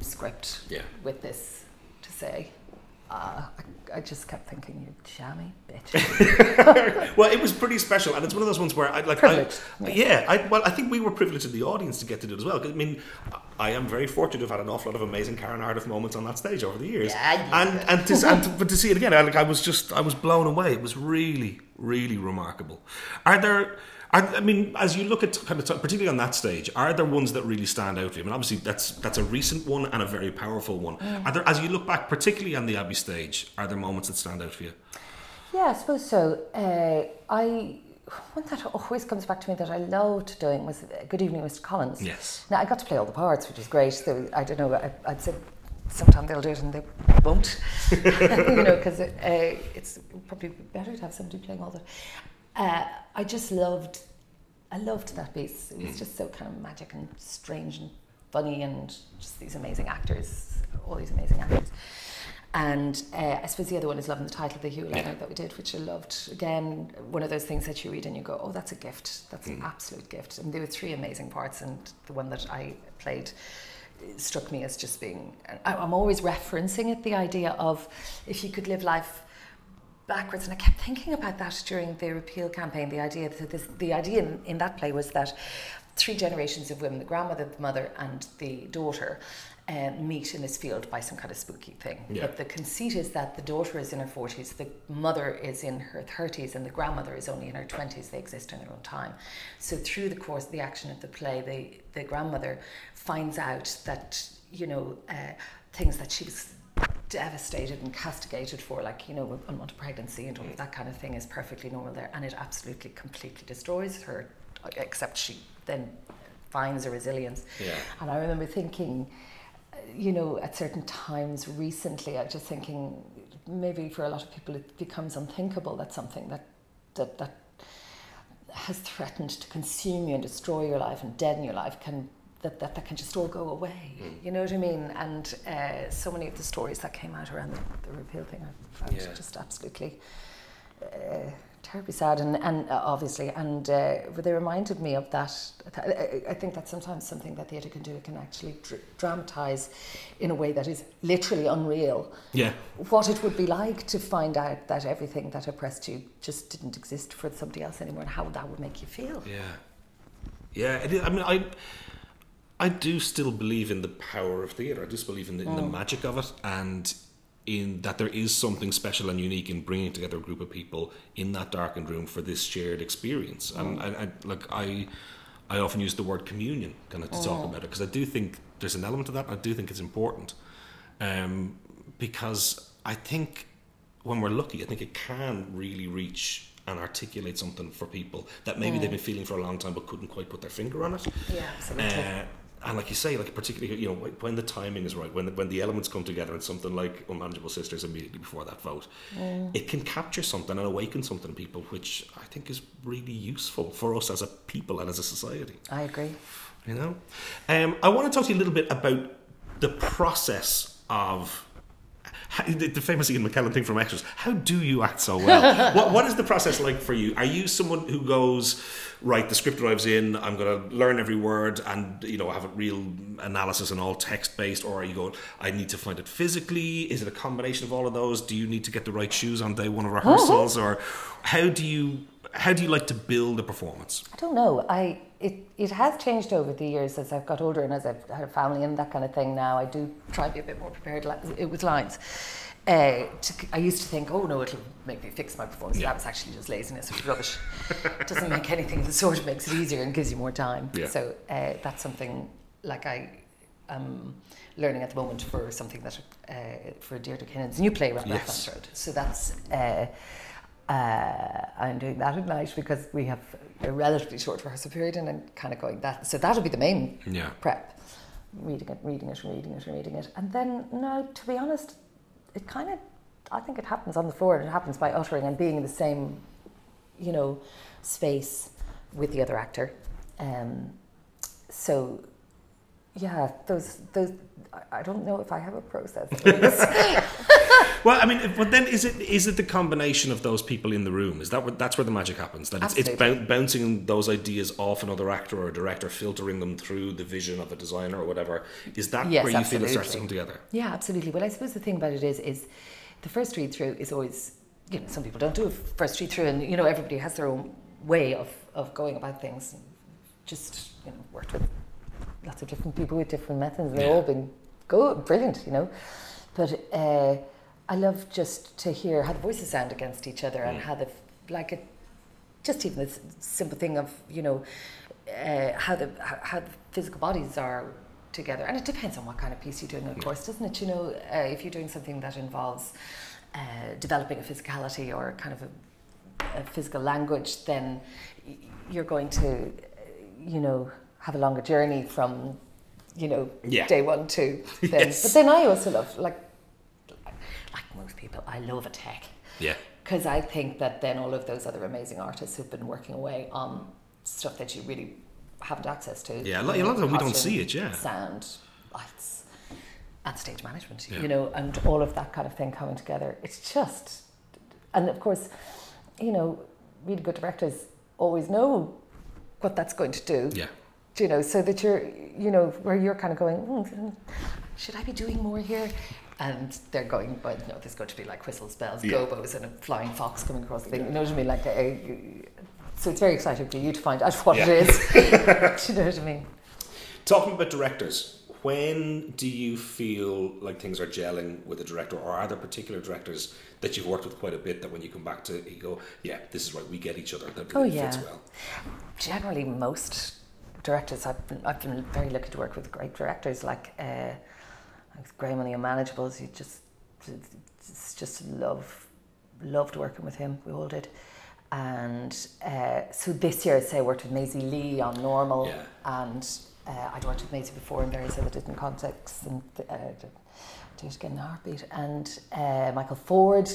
script, Yeah. with this to say. Uh, I, I just kept thinking, you jammy bitch. *laughs* Well, it was pretty special, and it's one of those ones where I like. I, yeah. yeah, I, well, I think we were privileged in the audience to get to do it as well. I mean, I am very fortunate to have had an awful lot of amazing Karen Ardiff moments on that stage over the years. Yeah, and and, to, and to, *laughs* but to see it again, I, like I was just I was blown away. It was really really remarkable. Are there? Are, I mean, as you look at kind of particularly on that stage, are there ones that really stand out for you? I mean, obviously that's that's a recent one and a very powerful one. Mm. Are there, as you look back, particularly on the Abbey stage, are there moments that stand out for you? Yeah, I suppose so. Uh, I one that always comes back to me that I loved doing was uh, Good Evening, Mr. Collins. Yes. Now I got to play all the parts, which was great. So I don't know. I, I'd say sometime they'll do it and they won't. *laughs* you know, because it, uh, it's probably better to have somebody playing all the. Uh, I just loved. I loved that piece. It was just so kind of magic and strange and funny and just these amazing actors, all these amazing actors. And uh, I suppose the other one is Love in the Title, the Hugh Leonard that we did, which I loved. Again, one of those things that you read and you go, oh, that's a gift. That's an absolute gift. And there were three amazing parts, and the one that I played struck me as just being. I'm always referencing it, the idea of if you could live life backwards and I kept thinking about that during the repeal campaign. The idea that this, the idea in, in that play was that three generations of women the grandmother the mother and the daughter uh, meet in this field by some kind of spooky thing. Yeah. but the conceit is that the daughter is in her 40s the mother is in her 30s and the grandmother is only in her 20s they exist in their own time. So through the course the action of the play the, the grandmother finds out that you know uh, things that she was devastated and castigated for, like, you know, unwanted pregnancy and all of that kind of thing is perfectly normal there. And it absolutely, completely destroys her, except she then finds a resilience. Yeah. And I remember thinking, uh, you know, at certain times recently, I was just thinking maybe for a lot of people it becomes unthinkable that something that, that, that has threatened to consume you and destroy your life and deaden your life can that, that, that can just all go away. You know what I mean? And uh, so many of the stories that came out around the, the repeal thing, I found Yeah. just absolutely uh, terribly sad. And, and uh, obviously, and uh, they reminded me of that. I, I think that's sometimes something that theatre can do. It can actually dr- dramatise in a way that is literally unreal Yeah. what it would be like to find out that everything that oppressed you just didn't exist for somebody else anymore and how that would make you feel. Yeah. Yeah, it is, I mean, I I do still believe in the power of theatre. I just believe in the, in the mm. magic of it, and in that there is something special and unique in bringing together a group of people in that darkened room for this shared experience. And I, I, like I, I often use the word communion kind of to talk mm. about it because I do think there's an element of that. I do think it's important um, because I think when we're lucky, I think it can really reach and articulate something for people that maybe mm. they've been feeling for a long time but couldn't quite put their finger on it. Yeah, absolutely. Uh, and like you say, like particularly, you know, when the timing is right, when the, when the elements come together and something like Unmanageable Sisters immediately before that vote, mm. it can capture something and awaken something in people, which I think is really useful for us as a people and as a society. I agree. You know, um, I want to talk to you a little bit about the process of the, the famous Ian McKellen thing from Extras. How do you act so well? *laughs* what, what is the process like for you? Are you someone who goes, right, the script arrives in, I'm going to learn every word and, you know, have a real analysis and all text based? Or are you going, I need to find it physically? Is it a combination of all of those? Do you need to get the right shoes on day one of *laughs* rehearsals? Uh-huh. Or how do you how do you like to build a performance? I don't know. I it it has changed over the years as I've got older and as I've had a family and that kind of thing. Now I do try to be a bit more prepared with lines. Uh, to, I used to think, oh no, it'll make me fix my performance. Yeah. That was actually just laziness or rubbish. it *laughs* doesn't make anything. It sort of makes it easier and gives you more time. Yeah. So uh, that's something like I am learning at the moment for something that uh, for Deirdre Kinahan's new play, Rat yes. Road. So that's uh, I'm doing that at night because we have a relatively short rehearsal period and I'm kind of going that. So that'll be the main yeah. prep. Reading it, reading it, reading it, reading it. And then, no, to be honest, it kind of, I think it happens on the floor. and It happens by uttering and being in the same, you know, space with the other actor. Um, so, yeah, those, those, I don't know if I have a process. *laughs* *laughs* well, I mean, but then is it is it the combination of those people in the room? Is that what that's where the magic happens? That it's, it's bouncing those ideas off another actor or a director, filtering them through the vision of a designer or whatever. Is that yes, where you absolutely. feel it starts to come together? Yeah, absolutely. Well, I suppose the thing about it is is the first read through is always you know some people don't do a first read through, and you know everybody has their own way of of going about things. Just you know worked with lots of different people with different methods, they've all been good, brilliant, you know. But uh, I love just to hear how the voices sound against each other and mm. how the like it, just even this simple thing of you know uh, how the how the physical bodies are together, and it depends on what kind of piece you're doing, of course, doesn't it? You know, uh, if you're doing something that involves uh, developing a physicality or kind of a, a physical language, then you're going to, you know, have a longer journey from you know, yeah. day one to *laughs* then. Yes. But then I also love like like most people, I love a tech. Yeah. Because I think that then all of those other amazing artists who've been working away on stuff that you really haven't access to. Yeah, a lot, a lot of them we don't see it, yeah. Sound, lights, and stage management, yeah. you know, and all of that kind of thing coming together. It's just, and of course, you know, really good directors always know what that's going to do. Yeah. You know, so that you're, you know, where you're kind of going, mm, should I be doing more here? and they're going, well, no, there's going to be like whistles, bells, yeah. gobos, and a flying fox coming across the thing. You know what I mean? Like, a, so it's very exciting for you to find out what yeah. it is. *laughs* *laughs* Do you know what I mean? Talking about directors, when do you feel like things are gelling with a director, or are there particular directors that you've worked with quite a bit that when you come back to, you go, yeah, this is right, we get each other. That oh, really oh, yeah. fits well. Generally, most directors, I've been, I've been very lucky to work with great directors like. Uh, Graham on the Unmanageables, you just just love loved working with him. We all did. And uh, so this year, I say, I worked with Maisie Lee on Normal, yeah. and uh, I'd worked with Maisie before in various other different contexts, and uh, do it again in a heartbeat. And uh, Michael Ford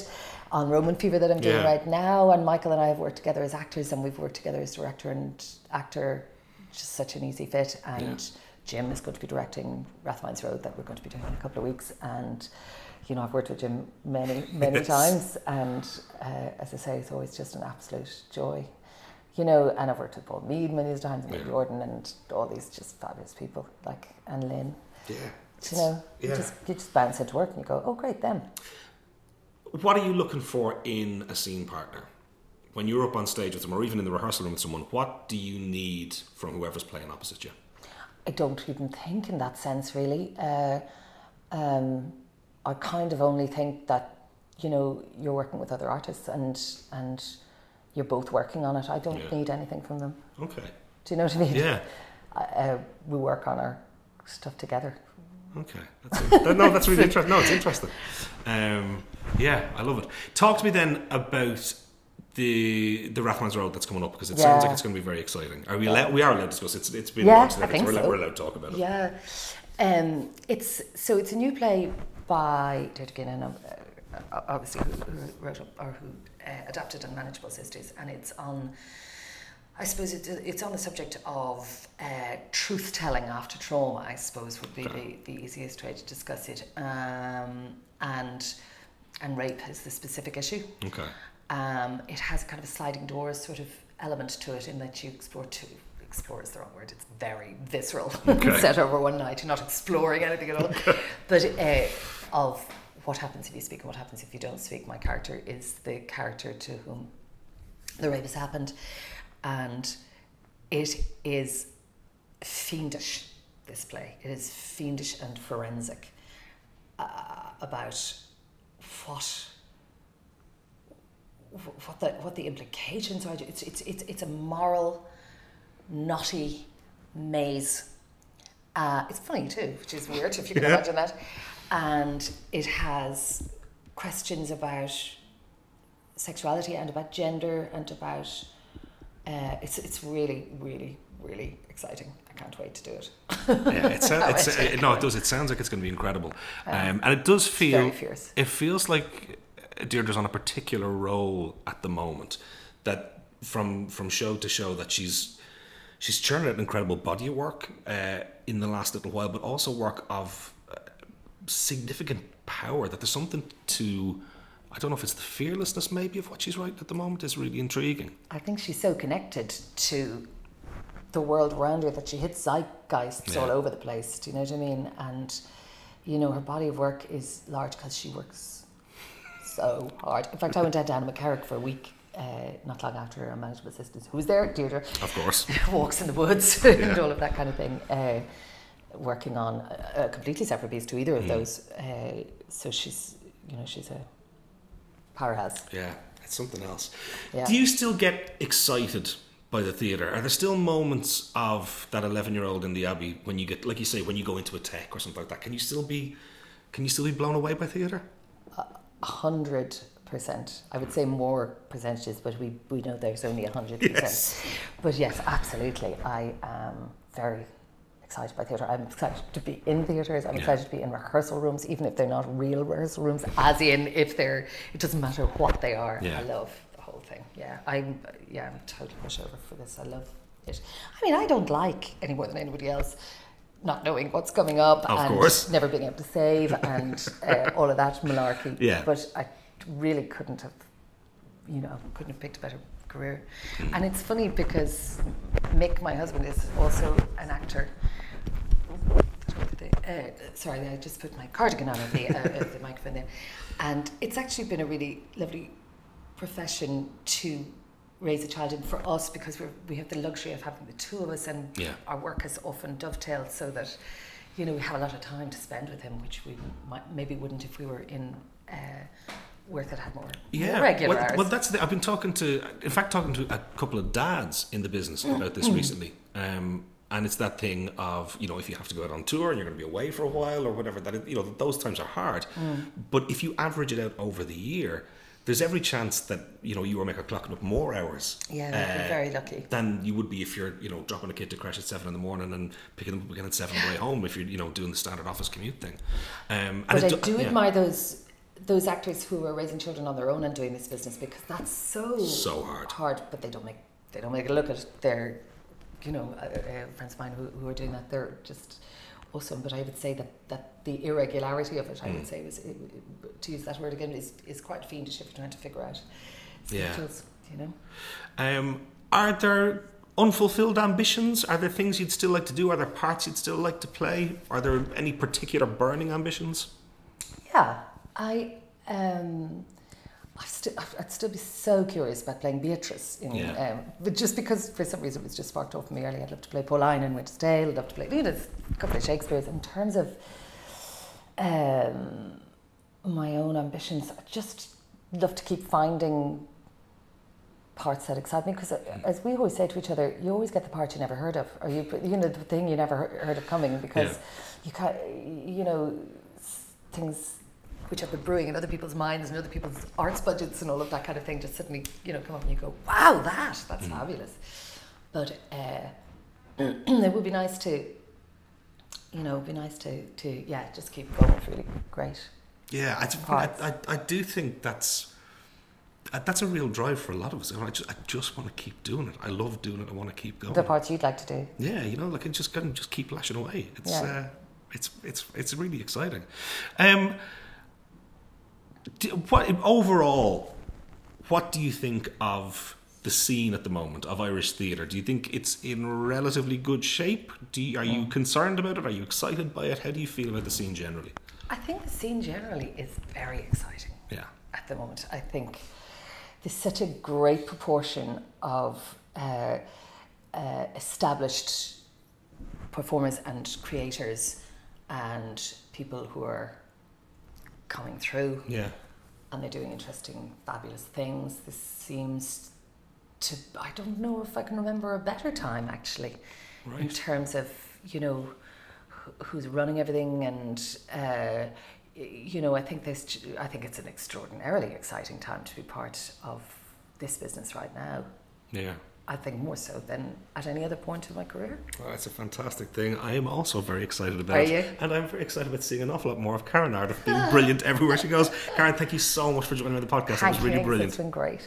on Roman Fever that I'm doing yeah. right now, and Michael and I have worked together as actors, and we've worked together as director and actor. Just such an easy fit, and. Yeah Jim is going to be directing Rathmines Road that we're going to be doing in a couple of weeks. And, you know, I've worked with Jim many, many *laughs* yes. times. And uh, as I say, it's always just an absolute joy. You know, and I've worked with Paul Meade many times, and yeah. Jordan, and all these just fabulous people, like Anne Lynn. Yeah. You know, yeah. you just you just bounce into work and you go, oh great, them. What are you looking for in a scene partner? When you're up on stage with them, or even in the rehearsal room with someone, what do you need from whoever's playing opposite you? I don't even think in that sense, really. Uh, um, I kind of only think that you know you're working with other artists and and you're both working on it. I don't yeah. need anything from them. Okay. Do you know what I mean? Yeah. *laughs* Uh, we work on our stuff together. Okay, that's that, no, that's really *laughs* interesting. No, it's interesting. Um, yeah, I love it. Talk to me then about the the Rathmines Road that's coming up because it yeah. sounds like it's going to be very exciting. Are we yeah. allowed? We are allowed to discuss. It's it's been yeah, launched. I think we're, so. we're allowed to talk about it. Yeah, um, it's so it's a new play by Deirdre Kinahan, uh, obviously who, who, wrote or who uh, adapted Unmanageable Sisters, and it's on. I suppose it, it's on the subject of uh, truth telling after trauma. I suppose would be okay. the, the easiest way to discuss it, um, and and rape is the specific issue. Okay. Um, it has kind of a sliding doors sort of element to it in that you explore two explore is the wrong word. It's very visceral. *laughs* Okay. Set over one night. You're not exploring anything at all. Okay. But uh, of what happens if you speak and what happens if you don't speak. My character is the character to whom the rape has happened, and it is fiendish. This play it is fiendish and forensic uh, about what what the what the implications are. It's it's it's it's a moral knotty maze. Uh, it's funny too, which is weird if you can yeah. imagine that. And it has questions about sexuality and about gender and about. Uh, it's it's really really really exciting. I can't wait to do it. yeah, *laughs* it's, it's it, no, it does. It sounds like it's going to be incredible, um, um, and it does feel. It feels like Deirdre's on a particular roll at the moment that from from show to show that she's she's churning out incredible body of work uh, in the last little while, but also work of uh, significant power. That there's something to, I don't know if it's the fearlessness maybe of what she's writing at the moment is really intriguing. I think she's so connected to the world around her that she hits zeitgeists yeah. all over the place. Do you know what I mean? And you know her body of work is large because she works so hard. In fact, I went down to Annaghmakerrig for a week uh, not long after our management assistant, who was there, Deirdre, of course, *laughs* walks in the woods *laughs* yeah. and all of that kind of thing, uh, working on a, a, completely separate piece to either of mm. those. Uh, so she's, you know, she's a powerhouse. Yeah, it's something else. Yeah. Do you still get excited by the theatre? Are there still moments of that eleven-year-old in the Abbey when you get, like you say, when you go into a tech or something like that? Can you still be, can you still be blown away by theatre? Hundred percent. I would say more percentages, but we, we know there's only a hundred percent. But yes, absolutely. I am very excited by theatre. I'm excited to be in theatres. I'm yeah. excited to be in rehearsal rooms, even if they're not real rehearsal rooms. As in, if they're, it doesn't matter what they are. Yeah. I love the whole thing. Yeah, I'm yeah, I'm totally pushover for this. I love it. I mean, I don't like any more than anybody else not knowing what's coming up of and course. never being able to save and *laughs* uh, all of that malarkey. Yeah. But I really couldn't have, you know, couldn't have picked a better career. Mm. And it's funny because Mick, my husband, is also an actor. Uh, sorry, I just put my cardigan on the, uh, the microphone there. And it's actually been a really lovely profession to raise a child in for us because we we have the luxury of having the two of us and yeah. our work has often dovetailed so that you know we have a lot of time to spend with him which we might, maybe wouldn't if we were in uh, work that had more, yeah. more regular well, hours. Well, that's the, I've been talking to, in fact, talking to a couple of dads in the business mm. about this mm. recently. Um, and it's that thing of you know if you have to go out on tour and you're going to be away for a while or whatever that you know those times are hard mm. but if you average it out over the year there's every chance that you know you or Mick clocking up more hours. Yeah, uh, very lucky. Than you would be if you're you know dropping a kid to crash at seven in the morning and picking them up again at seven on the way home if you're you know doing the standard office commute thing. Um, but I do, do yeah. admire those those actors who are raising children on their own and doing this business because that's so so hard. Hard, but they don't make they don't make it look at their you know uh, uh, friends of mine who, who are doing that. They're just awesome. But I would say that, that the irregularity of it, I mm. would say, was to use that word again, is, is quite fiendish if you're trying to figure out. Yeah. you know. Um, are there unfulfilled ambitions? Are there things you'd still like to do? Are there parts you'd still like to play? Are there any particular burning ambitions? Yeah, I. Um, i st- I'd still be so curious about playing Beatrice. In, yeah. um, but just because for some reason it was just sparked off me early. I'd love to play Pauline in Winter's Tale. I'd love to play you know, a couple of Shakespeare's. In terms of um, my own ambitions, I just love to keep finding parts that excite me because uh, as we always say to each other you always get the part you never heard of or you you know the thing you never heard of coming because yeah. you can you know things which have been brewing in other people's minds and other people's arts budgets and all of that kind of thing just suddenly you know come up and you go wow that that's mm. fabulous but uh, *clears throat* it would be nice to you know be nice to to yeah just keep going it's really great yeah I, I, I, I do think that's uh, that's a real drive for a lot of us. I just, I just want to keep doing it. I love doing it. I want to keep going. The parts you'd like to do. Yeah, you know, like I just can just keep lashing away. It's yeah. uh, it's it's it's really exciting. Um, do, what overall, what do you think of the scene at the moment of Irish theatre? Do you think it's in relatively good shape? Do you, are you mm. concerned about it? Are you excited by it? How do you feel about the scene generally? I think the scene generally is very exciting. Yeah. At the moment, I think there's such a great proportion of uh, uh, established performers and creators and people who are coming through. Yeah. And they're doing interesting, fabulous things. This seems to, I don't know if I can remember a better time actually, right. in terms of, you know, who's running everything and, uh, you know, I think this. I think it's an extraordinarily exciting time to be part of this business right now. Yeah. I think more so than at any other point in my career. Well, it's a fantastic thing. I am also very excited about Are it. You? And I'm very excited about seeing an awful lot more of Karen Ardiff being brilliant *laughs* everywhere she goes. Karen, thank you so much for joining me on the podcast. Thank it was really you. brilliant. It's been great.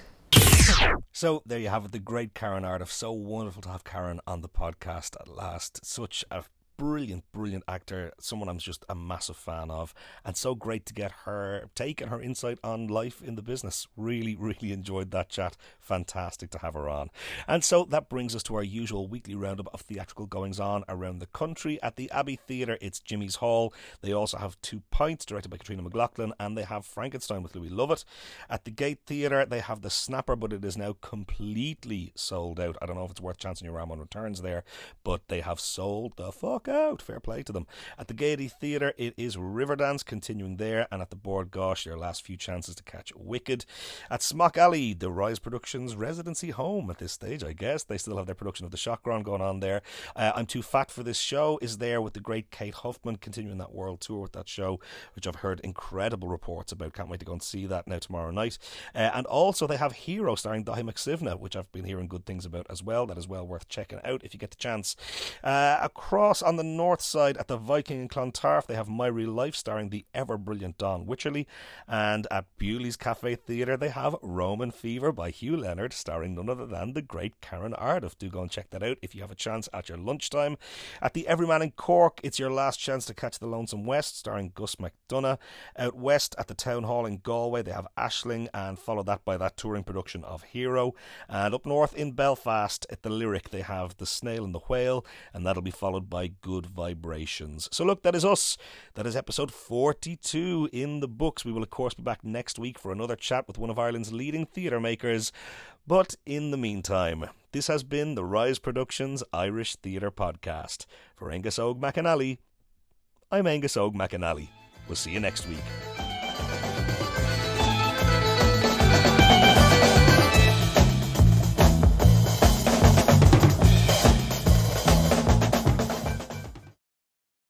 So there you have it, the great Karen Ardiff. So wonderful to have Karen on the podcast at last. Such a brilliant, brilliant actor, someone I'm just a massive fan of, and so great to get her take and her insight on life in the business. Really, really enjoyed that chat. Fantastic to have her on. And so that brings us to our usual weekly roundup of theatrical goings on around the country. At the Abbey Theatre, it's Jimmy's Hall. They also have Two Pints, directed by Caitríona McLaughlin, and they have Frankenstein with Louis Lovett. At the Gate Theatre, they have The Snapper, but it is now completely sold out. I don't know if it's worth chancing your arm on returns there, but they have sold the fuck out. Fair play to them. At the Gaiety Theatre, it is Riverdance continuing there, and at the Bord Gáis, their last few chances to catch Wicked. At Smock Alley, the Rise Productions residency home at this stage, I guess. They still have their production of The Shotground going on there. Uh, I'm Too Fat for This Show is there with the great Kate Huffman continuing that world tour with that show, which I've heard incredible reports about. Can't wait to go and see that now tomorrow night. Uh, and also, they have Hero starring Daithí McSivna, which I've been hearing good things about as well. That is well worth checking out if you get the chance. Uh, across on the north side at the Viking in Clontarf, they have My Real Life starring the ever brilliant Don Wycherley. And at Bewley's Cafe Theatre, they have Roman Fever by Hugh Leonard, starring none other than the great Karen Ardiff. Do go and check that out if you have a chance at your lunchtime. At the Everyman in Cork, it's your last chance to catch The Lonesome West, starring Gus McDonough. Out west at the Town Hall in Galway, they have Ashling and follow that by that touring production of Hero. And up north in Belfast, at the Lyric, they have The Snail and the Whale, and that'll be followed by Good vibrations. So, look, that is us. That is episode 42 in the books. We will, of course, be back next week for another chat with one of Ireland's leading theatre makers. But in the meantime, this has been the Rise Productions Irish Theatre Podcast. For Angus Og McAnally, I'm Angus Og McAnally. We'll see you next week.